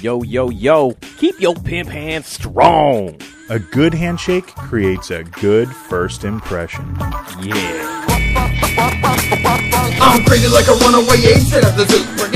Yo, yo, yo. Keep your pimp hand strong. A good handshake creates a good first impression. Yeah. I'm crazy like a runaway ace at the zoo.